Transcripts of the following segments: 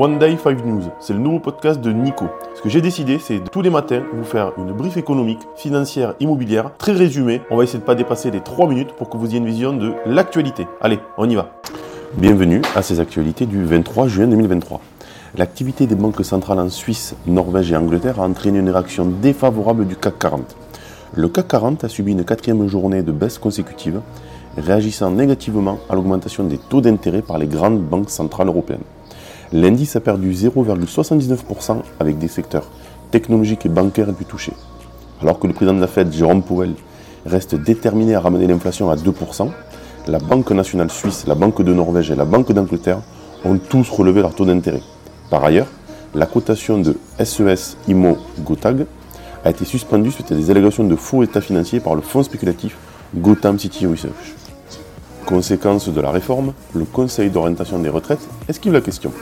One Day 5 News, c'est le nouveau podcast de Nico. Ce que j'ai décidé, c'est tous les matins vous faire une brief économique, financière, immobilière, très résumée. On va essayer de pas dépasser les 3 minutes pour que vous ayez une vision de l'actualité. Allez, on y va. Bienvenue à ces actualités du 23 juin 2023. L'activité des banques centrales en Suisse, Norvège et Angleterre a entraîné une réaction défavorable du CAC 40. Le CAC 40 a subi une quatrième journée de baisse consécutive, réagissant négativement à l'augmentation des taux d'intérêt par les grandes banques centrales européennes. L'indice a perdu 0,79% avec des secteurs technologiques et bancaires plus touchés. Alors que le président de la Fed, Jérôme Powell, reste déterminé à ramener l'inflation à 2%, la Banque nationale suisse, la Banque de Norvège et la Banque d'Angleterre ont tous relevé leur taux d'intérêt. Par ailleurs, la cotation de SES IMO Gotag a été suspendue suite à des allégations de faux états financiers par le fonds spéculatif Gotham City Research. Conséquence de la réforme, le Conseil d'orientation des retraites esquive la question.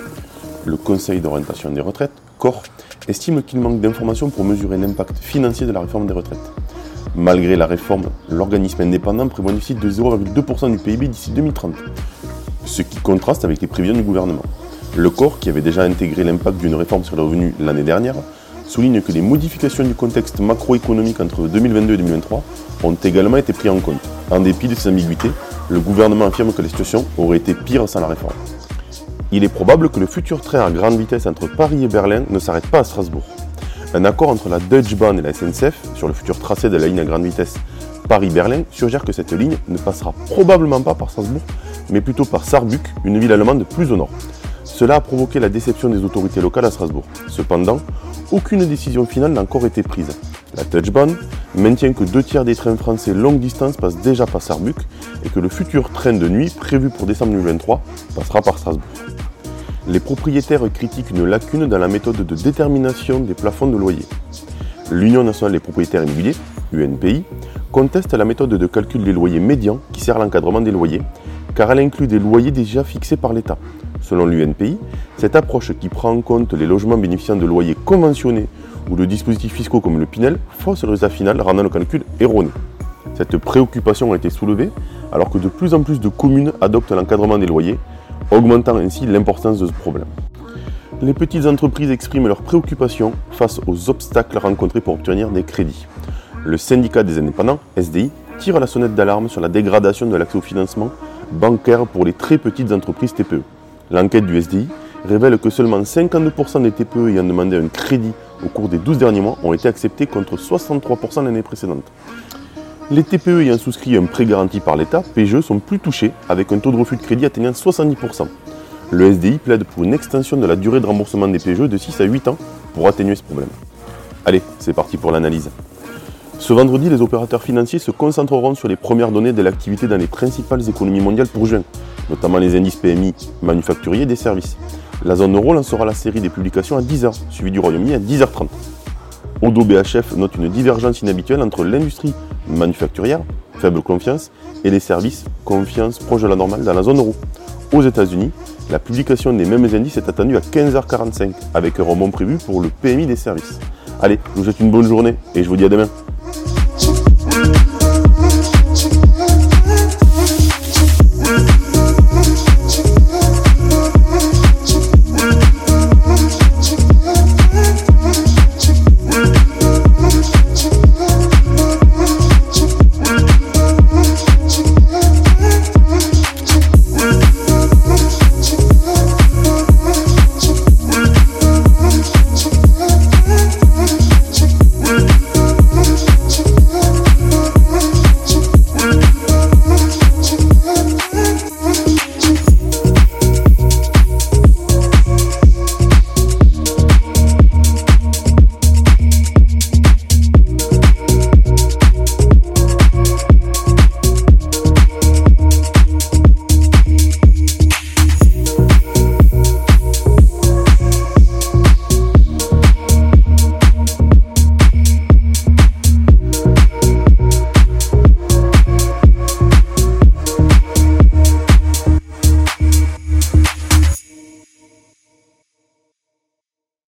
Le Conseil d'orientation des retraites, COR, estime qu'il manque d'informations pour mesurer l'impact financier de la réforme des retraites. Malgré la réforme, l'organisme indépendant prévoit un déficit de 0,2% du PIB d'ici 2030, ce qui contraste avec les prévisions du gouvernement. Le corps, qui avait déjà intégré l'impact d'une réforme sur les revenus l'année dernière, souligne que les modifications du contexte macroéconomique entre 2022 et 2023 ont également été prises en compte. En dépit de ces ambiguïtés, le gouvernement affirme que la situation aurait été pire sans la réforme. Il est probable que le futur train à grande vitesse entre Paris et Berlin ne s'arrête pas à Strasbourg. Un accord entre la Deutsche Bahn et la SNCF sur le futur tracé de la ligne à grande vitesse Paris-Berlin suggère que cette ligne ne passera probablement pas par Strasbourg, mais plutôt par Saarbrück, une ville allemande plus au nord. Cela a provoqué la déception des autorités locales à Strasbourg. Cependant, aucune décision finale n'a encore été prise. La Touchbahn maintient que deux tiers des trains français longue distance passent déjà par Saarbrück et que le futur train de nuit prévu pour décembre 2023 passera par Strasbourg. Les propriétaires critiquent une lacune dans la méthode de détermination des plafonds de loyer. L'Union nationale des propriétaires immobiliers, UNPI, conteste la méthode de calcul des loyers médians qui sert à l'encadrement des loyers, car elle inclut des loyers déjà fixés par l'État. Selon l'UNPI, cette approche qui prend en compte les logements bénéficiant de loyers conventionnés ou de dispositifs fiscaux comme le Pinel fausse le résultat final, rendant le calcul erroné. Cette préoccupation a été soulevée alors que de plus en plus de communes adoptent l'encadrement des loyers, augmentant ainsi l'importance de ce problème. Les petites entreprises expriment leurs préoccupations face aux obstacles rencontrés pour obtenir des crédits. Le syndicat des indépendants, SDI, tire la sonnette d'alarme sur la dégradation de l'accès au financement bancaire pour les très petites entreprises TPE. L'enquête du SDI révèle que seulement 52% des TPE ayant demandé un crédit au cours des 12 derniers mois ont été acceptés contre 63% l'année précédente. Les TPE ayant souscrit un prêt garanti par l'État, PGE, sont plus touchés avec un taux de refus de crédit atteignant 70%. Le SDI plaide pour une extension de la durée de remboursement des PGE de 6 à 8 ans pour atténuer ce problème. Allez, c'est parti pour l'analyse. Ce vendredi, les opérateurs financiers se concentreront sur les premières données de l'activité dans les principales économies mondiales pour juin, notamment les indices PMI manufacturiers et des services. La zone euro lancera la série des publications à 10h, suivi du Royaume-Uni à 10h30. Odo BHF note une divergence inhabituelle entre l'industrie manufacturière, faible confiance, et les services, confiance proche de la normale dans la zone euro. Aux États-Unis, la publication des mêmes indices est attendue à 15h45, avec un rebond prévu pour le PMI des services. Allez, je vous souhaite une bonne journée et je vous dis à demain.